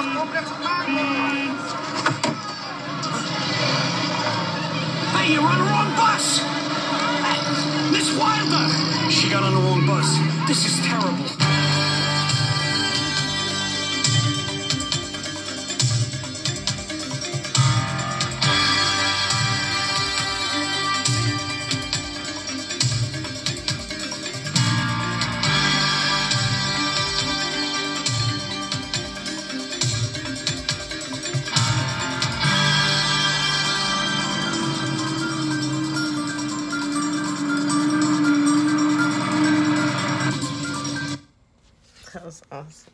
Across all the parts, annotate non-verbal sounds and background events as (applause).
Hey, you're on the wrong bus! Miss Wilder! She got on the wrong bus. This is terrible. That was awesome.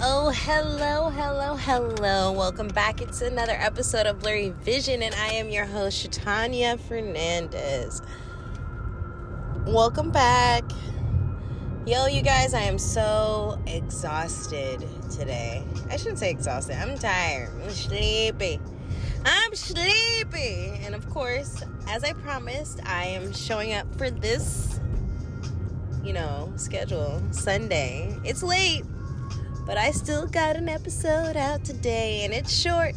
Oh, hello, hello, hello. Welcome back. It's another episode of Blurry Vision, and I am your host, Shatanya Fernandez. Welcome back. Yo, you guys, I am so exhausted today. I shouldn't say exhausted. I'm tired. I'm sleepy. I'm sleepy. And of course, as I promised, I am showing up for this, you know, schedule Sunday. It's late, but I still got an episode out today, and it's short.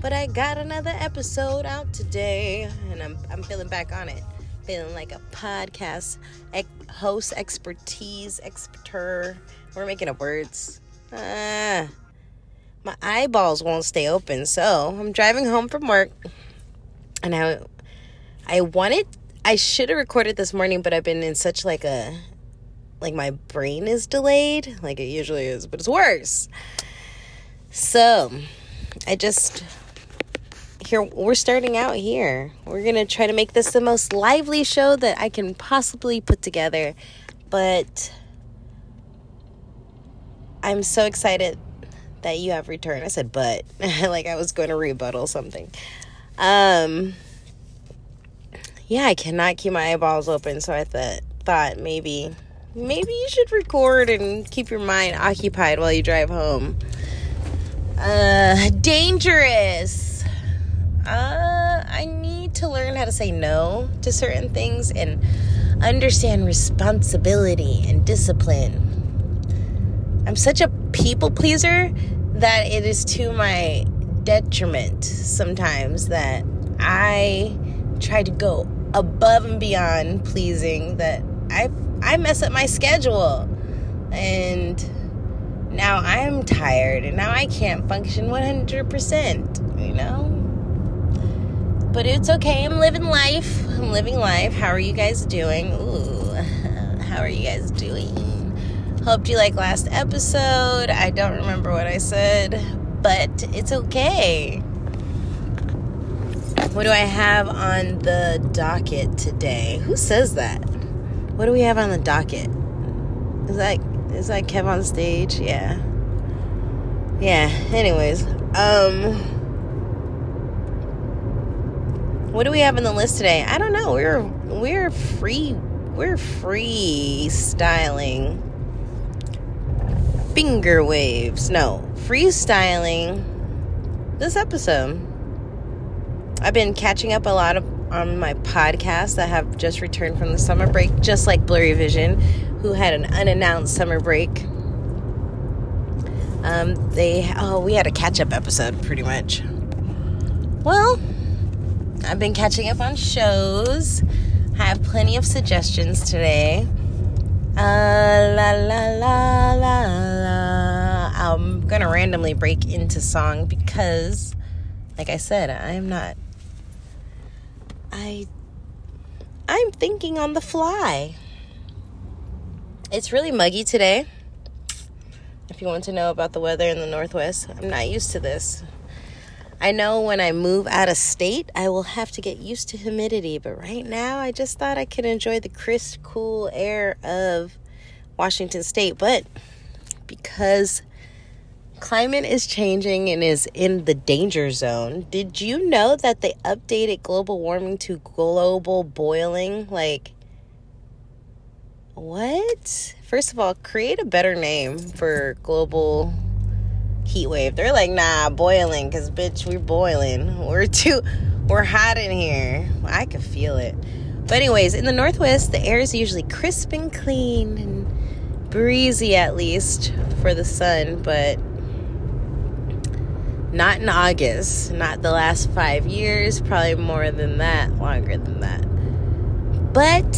But I got another episode out today, and I'm, I'm feeling back on it. Feeling like a podcast host expertise, experter. We're making up words. Ah my eyeballs won't stay open. So I'm driving home from work, and I, I wanted, I should have recorded this morning, but I've been in such like a, like my brain is delayed, like it usually is, but it's worse. So, I just here we're starting out here. We're gonna try to make this the most lively show that I can possibly put together, but. I'm so excited that you have returned. I said, but (laughs) like I was going to rebuttal something. Um, yeah, I cannot keep my eyeballs open, so I thought thought maybe maybe you should record and keep your mind occupied while you drive home. Uh, dangerous. Uh, I need to learn how to say no to certain things and understand responsibility and discipline. I'm such a people pleaser that it is to my detriment sometimes that I try to go above and beyond pleasing that I I mess up my schedule and now I'm tired and now I can't function 100%, you know? But it's okay. I'm living life. I'm living life. How are you guys doing? Ooh. (laughs) How are you guys doing? Hope you like last episode. I don't remember what I said, but it's okay. What do I have on the docket today? Who says that? What do we have on the docket? Is that is that Kev on stage? Yeah. Yeah. Anyways, um what do we have on the list today? I don't know. We're we're free we're freestyling finger waves. No, freestyling this episode. I've been catching up a lot of on my podcasts that have just returned from the summer break, just like Blurry Vision, who had an unannounced summer break. Um, they oh, we had a catch up episode pretty much. Well, I've been catching up on shows. I have plenty of suggestions today. Uh, la la la la. I'm gonna randomly break into song because, like I said, I'm not. I. I'm thinking on the fly. It's really muggy today. If you want to know about the weather in the Northwest, I'm not used to this. I know when I move out of state, I will have to get used to humidity, but right now I just thought I could enjoy the crisp, cool air of Washington state. But because climate is changing and is in the danger zone, did you know that they updated global warming to global boiling? Like, what? First of all, create a better name for global heat wave. They're like, nah, boiling, because bitch, we're boiling. (laughs) We're too, we're hot in here. I can feel it. But, anyways, in the Northwest, the air is usually crisp and clean and breezy, at least for the sun, but not in August. Not the last five years, probably more than that, longer than that. But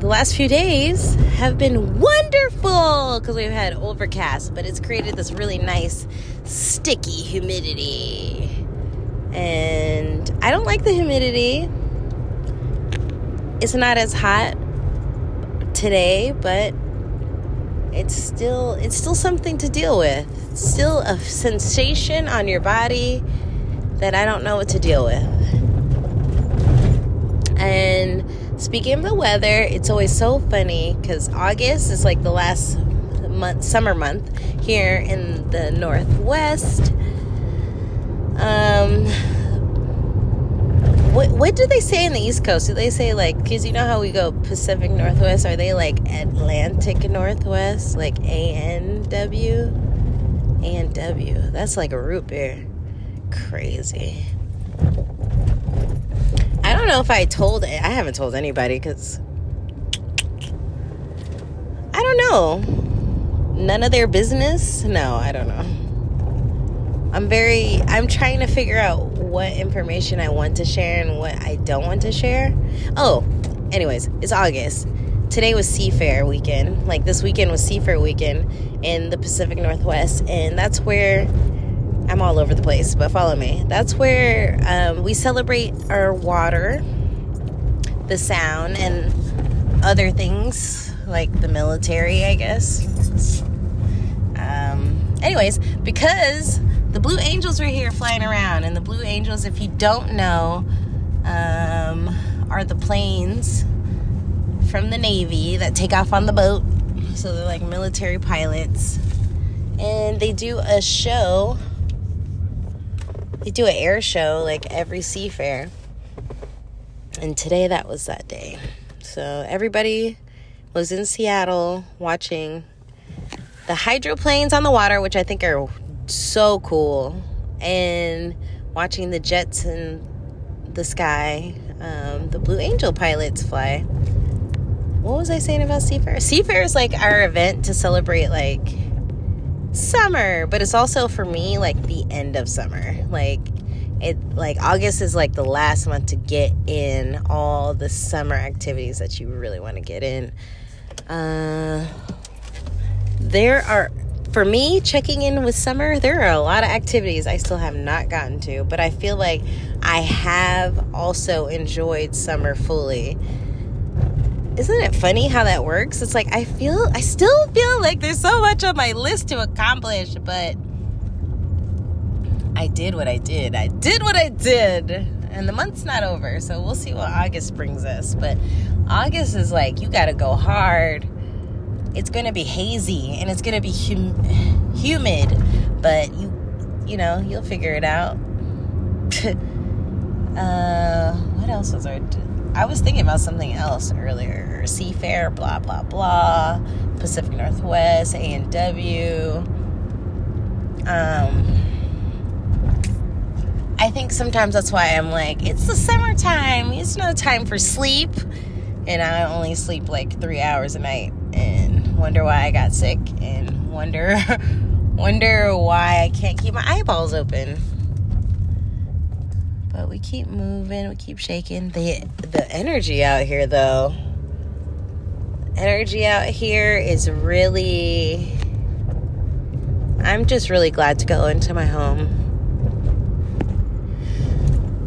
the last few days have been wonderful because we've had overcast, but it's created this really nice sticky humidity. And I don't like the humidity. It's not as hot today, but it's still it's still something to deal with. Still a sensation on your body that I don't know what to deal with. And Speaking of the weather, it's always so funny because August is like the last month, summer month here in the Northwest. Um, what what do they say in the East Coast? Do they say like because you know how we go Pacific Northwest? Are they like Atlantic Northwest, like A N W? A N W. That's like a root beer. Crazy. I don't know if I told I haven't told anybody because I don't know. None of their business? No, I don't know. I'm very I'm trying to figure out what information I want to share and what I don't want to share. Oh, anyways, it's August. Today was Seafair weekend. Like this weekend was Seafair weekend in the Pacific Northwest and that's where I'm all over the place, but follow me. That's where um, we celebrate our water, the sound, and other things like the military, I guess. Um, anyways, because the Blue Angels are here flying around, and the Blue Angels, if you don't know, um, are the planes from the Navy that take off on the boat. So they're like military pilots. And they do a show they do an air show like every seafair. And today that was that day. So everybody was in Seattle watching the hydroplanes on the water, which I think are so cool, and watching the jets in the sky, um, the Blue Angel pilots fly. What was I saying about Seafair? Seafair is like our event to celebrate like summer, but it's also for me like the end of summer. Like it like August is like the last month to get in all the summer activities that you really want to get in. Uh there are for me checking in with summer, there are a lot of activities I still have not gotten to, but I feel like I have also enjoyed summer fully isn't it funny how that works? It's like I feel I still feel like there's so much on my list to accomplish, but I did what I did. I did what I did. And the month's not over, so we'll see what August brings us. But August is like you got to go hard. It's going to be hazy and it's going to be hum- humid, but you you know, you'll figure it out. (laughs) uh what else was there? I was thinking about something else earlier. Seafair, blah blah blah. Pacific Northwest, A and W. Um, I think sometimes that's why I'm like, it's the summertime. It's no time for sleep, and I only sleep like three hours a night, and wonder why I got sick, and wonder, (laughs) wonder why I can't keep my eyeballs open but we keep moving, we keep shaking. The the energy out here though. Energy out here is really I'm just really glad to go into my home.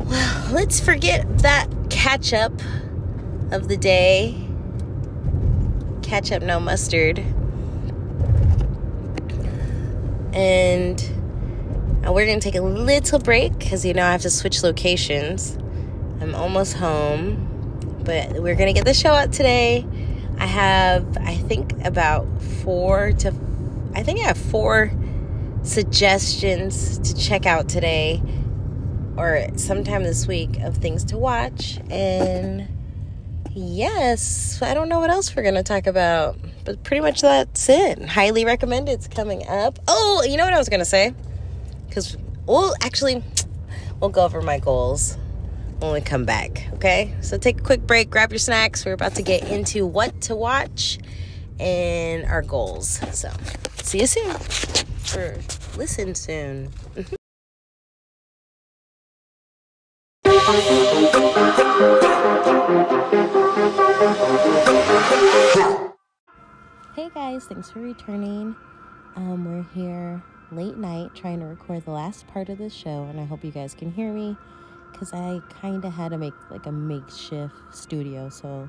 Well, let's forget that catch up of the day. Catch up no mustard. And and we're going to take a little break because, you know, I have to switch locations. I'm almost home, but we're going to get the show out today. I have, I think, about four to, I think I have four suggestions to check out today or sometime this week of things to watch. And yes, I don't know what else we're going to talk about, but pretty much that's it. Highly recommend it's coming up. Oh, you know what I was going to say? because we'll actually we'll go over my goals when we come back. Okay, so take a quick break, grab your snacks. We're about to get into what to watch and our goals. So, see you soon. Or listen soon. Mm-hmm. Guys, thanks for returning. Um, we're here late night trying to record the last part of the show, and I hope you guys can hear me because I kind of had to make like a makeshift studio so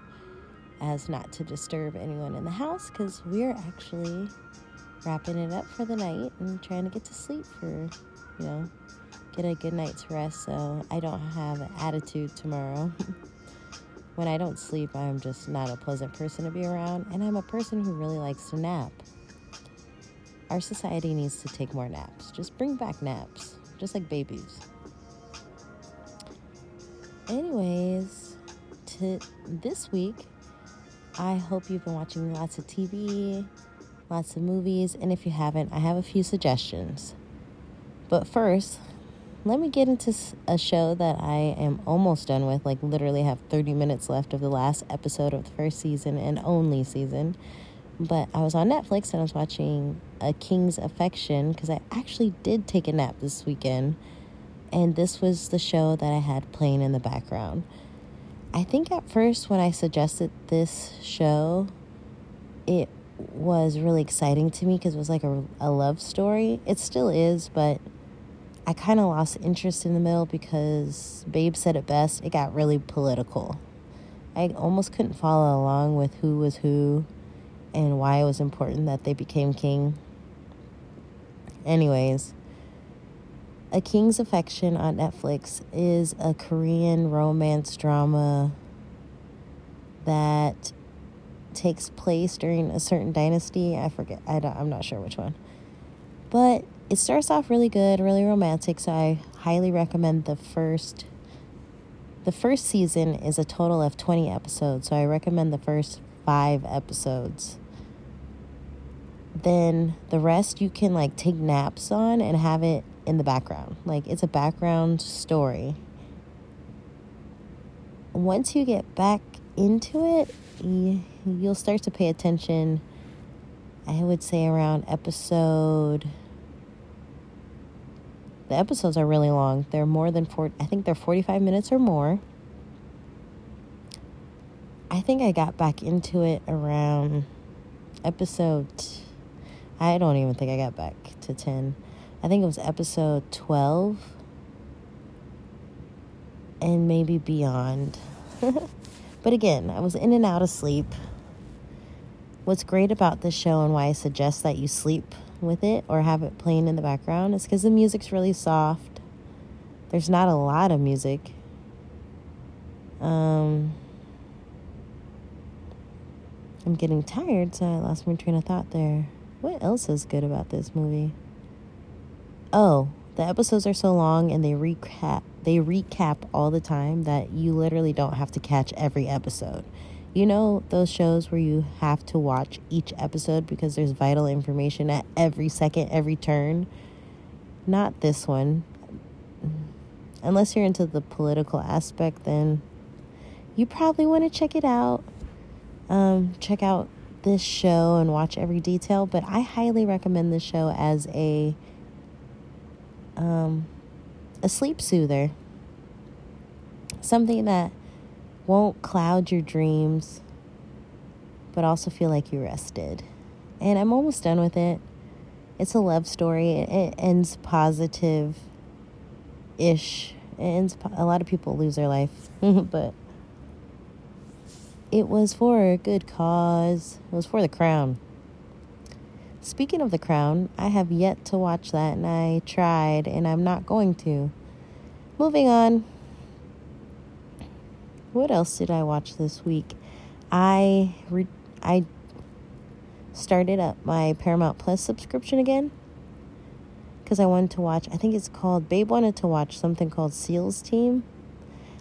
as not to disturb anyone in the house because we're actually wrapping it up for the night and trying to get to sleep for, you know, get a good night's rest so I don't have an attitude tomorrow. (laughs) when I don't sleep, I'm just not a pleasant person to be around, and I'm a person who really likes to nap. Our society needs to take more naps. Just bring back naps, just like babies. Anyways, to this week, I hope you've been watching lots of TV, lots of movies, and if you haven't, I have a few suggestions. But first, let me get into a show that I am almost done with, like literally have 30 minutes left of the last episode of the first season and only season. But I was on Netflix and I was watching A King's Affection because I actually did take a nap this weekend. And this was the show that I had playing in the background. I think at first, when I suggested this show, it was really exciting to me because it was like a, a love story. It still is, but I kind of lost interest in the middle because Babe said it best. It got really political. I almost couldn't follow along with who was who and why it was important that they became king. Anyways, A King's Affection on Netflix is a Korean romance drama that takes place during a certain dynasty. I forget. I don't, I'm not sure which one. But it starts off really good, really romantic, so I highly recommend the first the first season is a total of 20 episodes, so I recommend the first 5 episodes. Then the rest you can like take naps on and have it in the background. Like it's a background story. Once you get back into it, you'll start to pay attention. I would say around episode the episodes are really long. They're more than four, I think they're 45 minutes or more. I think I got back into it around episode, I don't even think I got back to 10. I think it was episode 12 and maybe beyond. (laughs) but again, I was in and out of sleep. What's great about this show and why I suggest that you sleep with it or have it playing in the background is because the music's really soft. There's not a lot of music. Um, I'm getting tired, so I lost my train of thought there. What else is good about this movie? Oh, the episodes are so long and they recap they recap all the time that you literally don't have to catch every episode. You know those shows where you have to watch each episode because there's vital information at every second, every turn? Not this one. Unless you're into the political aspect, then you probably want to check it out. Um, check out this show and watch every detail, but I highly recommend this show as a um, a sleep soother. Something that won't cloud your dreams, but also feel like you rested. And I'm almost done with it. It's a love story. It, ends positive ish. It ends, a lot of people lose their life, (laughs) but it was for a good cause. It was for the crown. Speaking of the crown, I have yet to watch that and I tried and I'm not going to. Moving on what else did I watch this week? I re- I started up my Paramount Plus subscription again because I wanted to watch. I think it's called Babe wanted to watch something called Seals Team.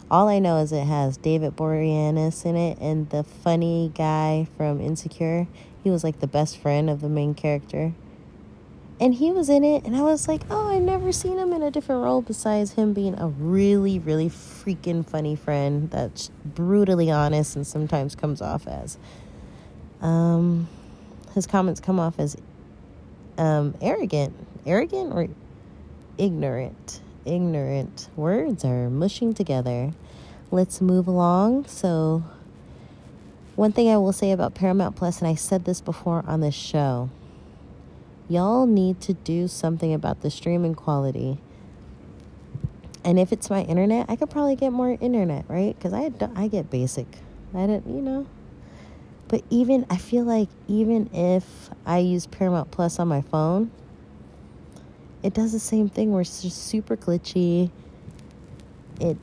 All I know is it has David Boreanaz in it and the funny guy from Insecure. He was like the best friend of the main character. And he was in it and i was like oh i've never seen him in a different role besides him being a really really freaking funny friend that's brutally honest and sometimes comes off as um his comments come off as um arrogant. Arrogant or ignorant. Ignorant. Words are mushing together. Let's move along. So one thing i will say about paramount plus and i said this before on this show y'all need to do something about the streaming quality. And if it's my internet, I could probably get more internet, right? Because I I get basic. I don't, you know. But even I feel like even if I use Paramount Plus on my phone, it does the same thing where it's just super glitchy. It,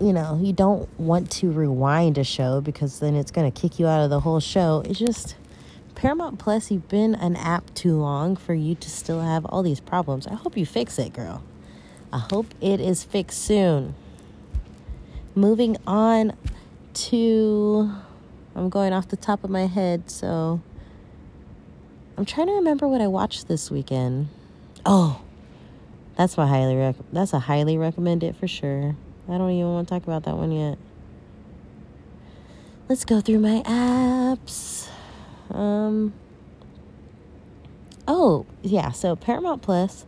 you know, you don't want to rewind a show because then it's going to kick you out of the whole show. It's just Paramount Plus, you've been an app too long for you to still have all these problems. I hope you fix it, girl. I hope it is fixed soon. Moving on to. I'm going off the top of my head, so. I'm trying to remember what I watched this weekend. Oh, that's my highly rec- that's a highly recommended for sure. I don't even want to talk about that one yet. Let's go through my apps. Um, oh, yeah. So Paramount Plus,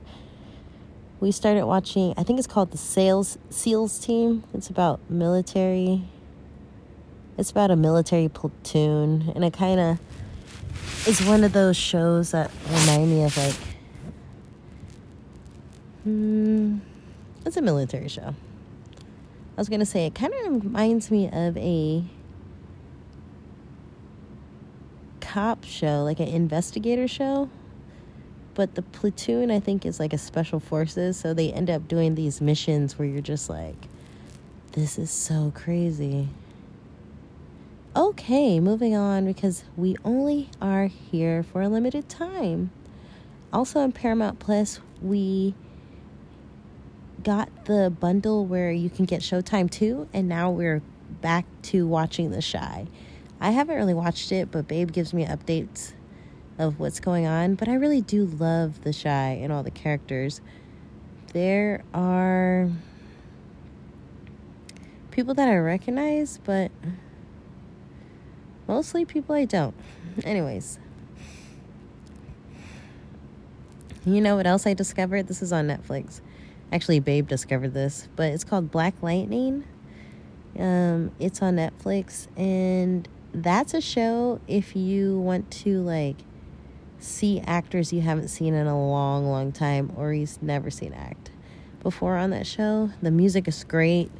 we started watching, I think it's called the Sales SEALs Team. It's about military. It's about a military platoon. And it kind of is one of those shows that remind me of like, hmm, it's a military show. I was going to say, it kind of reminds me of a cop show, like an investigator show. But the platoon, I think, is like a special forces. So they end up doing these missions where you're just like, this is so crazy. Okay, moving on because we only are here for a limited time. Also, on Paramount Plus, we got the bundle where you can get Showtime too, and now we're back to watching The Chi. I haven't really watched it, but Babe gives me updates of what's going on. But I really do love the Chi and all the characters. There are people that I recognize, but mostly people I don't. Anyways, you know what else I discovered? This is on Netflix. Actually, Babe discovered this, but it's called Black Lightning. Um, it's on Netflix, and that's a show if you want to like see actors you haven't seen in a long, long time or you've never seen act before on that show. The music is great.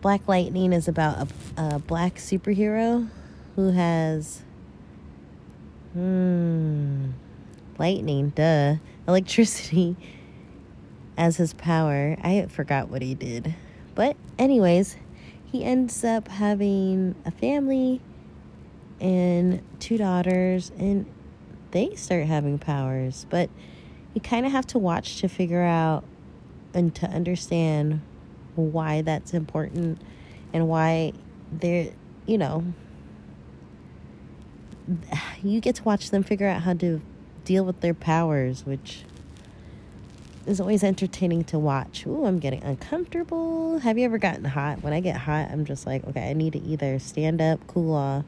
Black Lightning is about a, a black superhero who has hmm, lightning, duh, electricity (laughs) as his power. I forgot what he did. But, anyways, he ends up having a family and two daughters, and they start having powers. But you kind of have to watch to figure out and to understand why that's important and why they're, you know, you get to watch them figure out how to deal with their powers, which is always entertaining to watch. Ooh, I'm getting uncomfortable. Have you ever gotten hot? When I get hot, I'm just like, okay, I need to either stand up, cool off,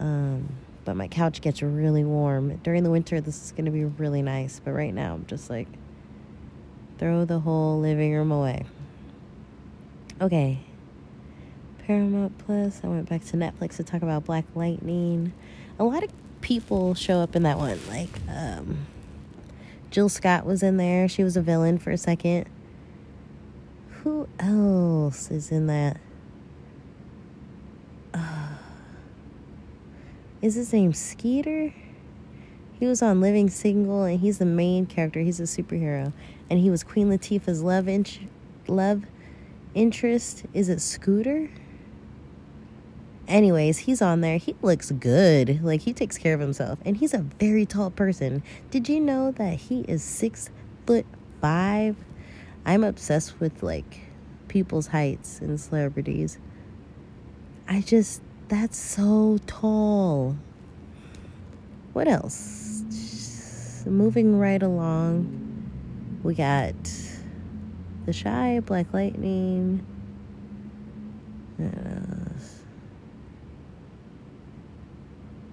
um, but my couch gets really warm. During the winter, this is going to be really nice. But right now, I'm just like, throw the whole living room away. Okay. Paramount Plus. I went back to Netflix to talk about Black Lightning. A lot of people show up in that one. Like, um, Jill Scott was in there. She was a villain for a second. Who else is in that? Is his name Skeeter? He was on Living Single, and he's the main character. He's a superhero, and he was Queen Latifah's love love interest. Is it Scooter? Anyways, he's on there. He looks good. Like he takes care of himself, and he's a very tall person. Did you know that he is six foot five? I'm obsessed with like people's heights and celebrities. I just that's so tall. What else? moving right along. We got The Chi, Black Lightning.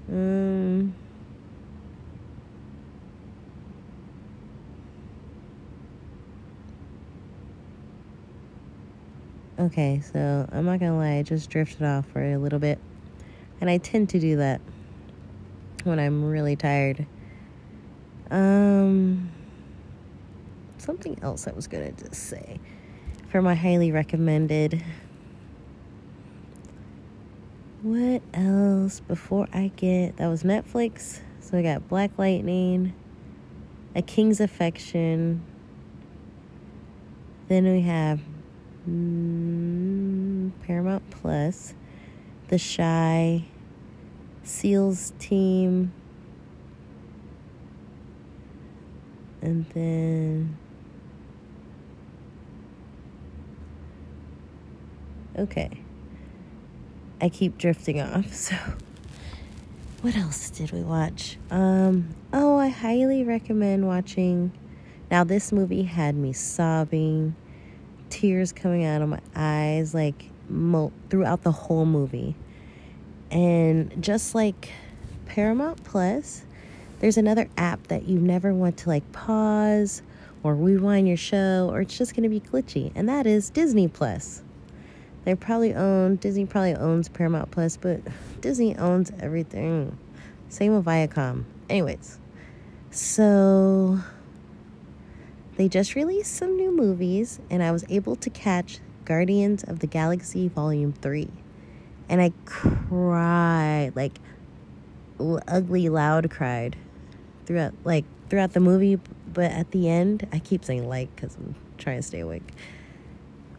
Um. Okay, so I'm not gonna lie, I just drifted off for a little bit. And I tend to do that when I'm really tired. Um, something else I was gonna just say for my highly recommended. What else before I get that was Netflix? So I got Black Lightning, A King's Affection. Then we have mm, Paramount Plus, The Chi, SEALs Team, and then okay. I keep drifting off, (laughs) so what else did we watch? Um oh, I highly recommend watching now this movie had me sobbing, tears coming out of my eyes like mo- throughout the whole movie. And just like Paramount Plus, there's another app that you never want to like pause or rewind your show or it's just going to be glitchy, and that is Disney Plus. They probably own Disney probably owns Paramount Plus, but Disney owns everything. Same with Viacom. Anyways, so they just released some new movies, and I was able to catch Guardians of the Galaxy Volume 3. And I cried, like, ugly loud cried throughout, like, throughout the movie. But at the end, I keep saying like because I'm trying to stay awake.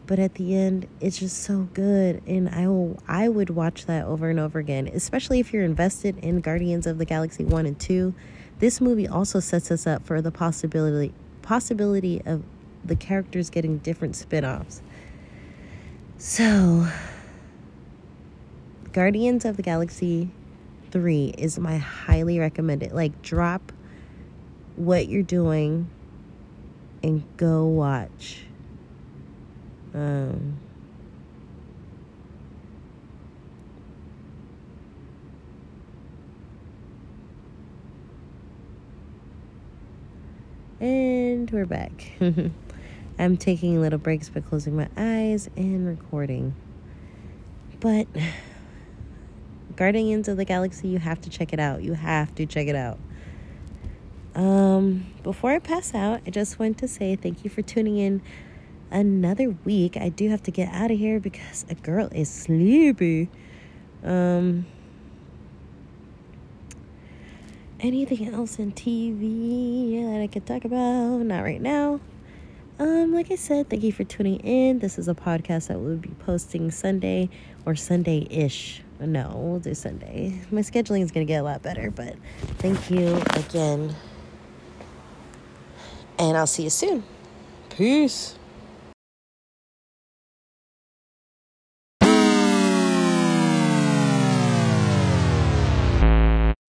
But at the end, it's just so good, and I will I would watch that over and over again, especially if you're invested in Guardians of the Galaxy one and two. This movie also sets us up for the possibility possibility of the characters getting different spin-offs. So, Guardians of the Galaxy 3 is my highly recommended. Like drop what you're doing and go watch. Um And we're back. (laughs) I'm taking little breaks by closing my eyes and recording. But Guardians of the Galaxy, you have to check it out. You have to check it out. Um, before I pass out, I just want to say thank you for tuning in another week. I do have to get out of here because a girl is sleepy. Um, anything else in TV that I could talk about? Not right now. Um, like I said, thank you for tuning in. This is a podcast that we'll be posting Sunday or Sunday ish. No, we'll do Sunday. My scheduling is going to get a lot better, but thank you again. And I'll see you soon. Peace.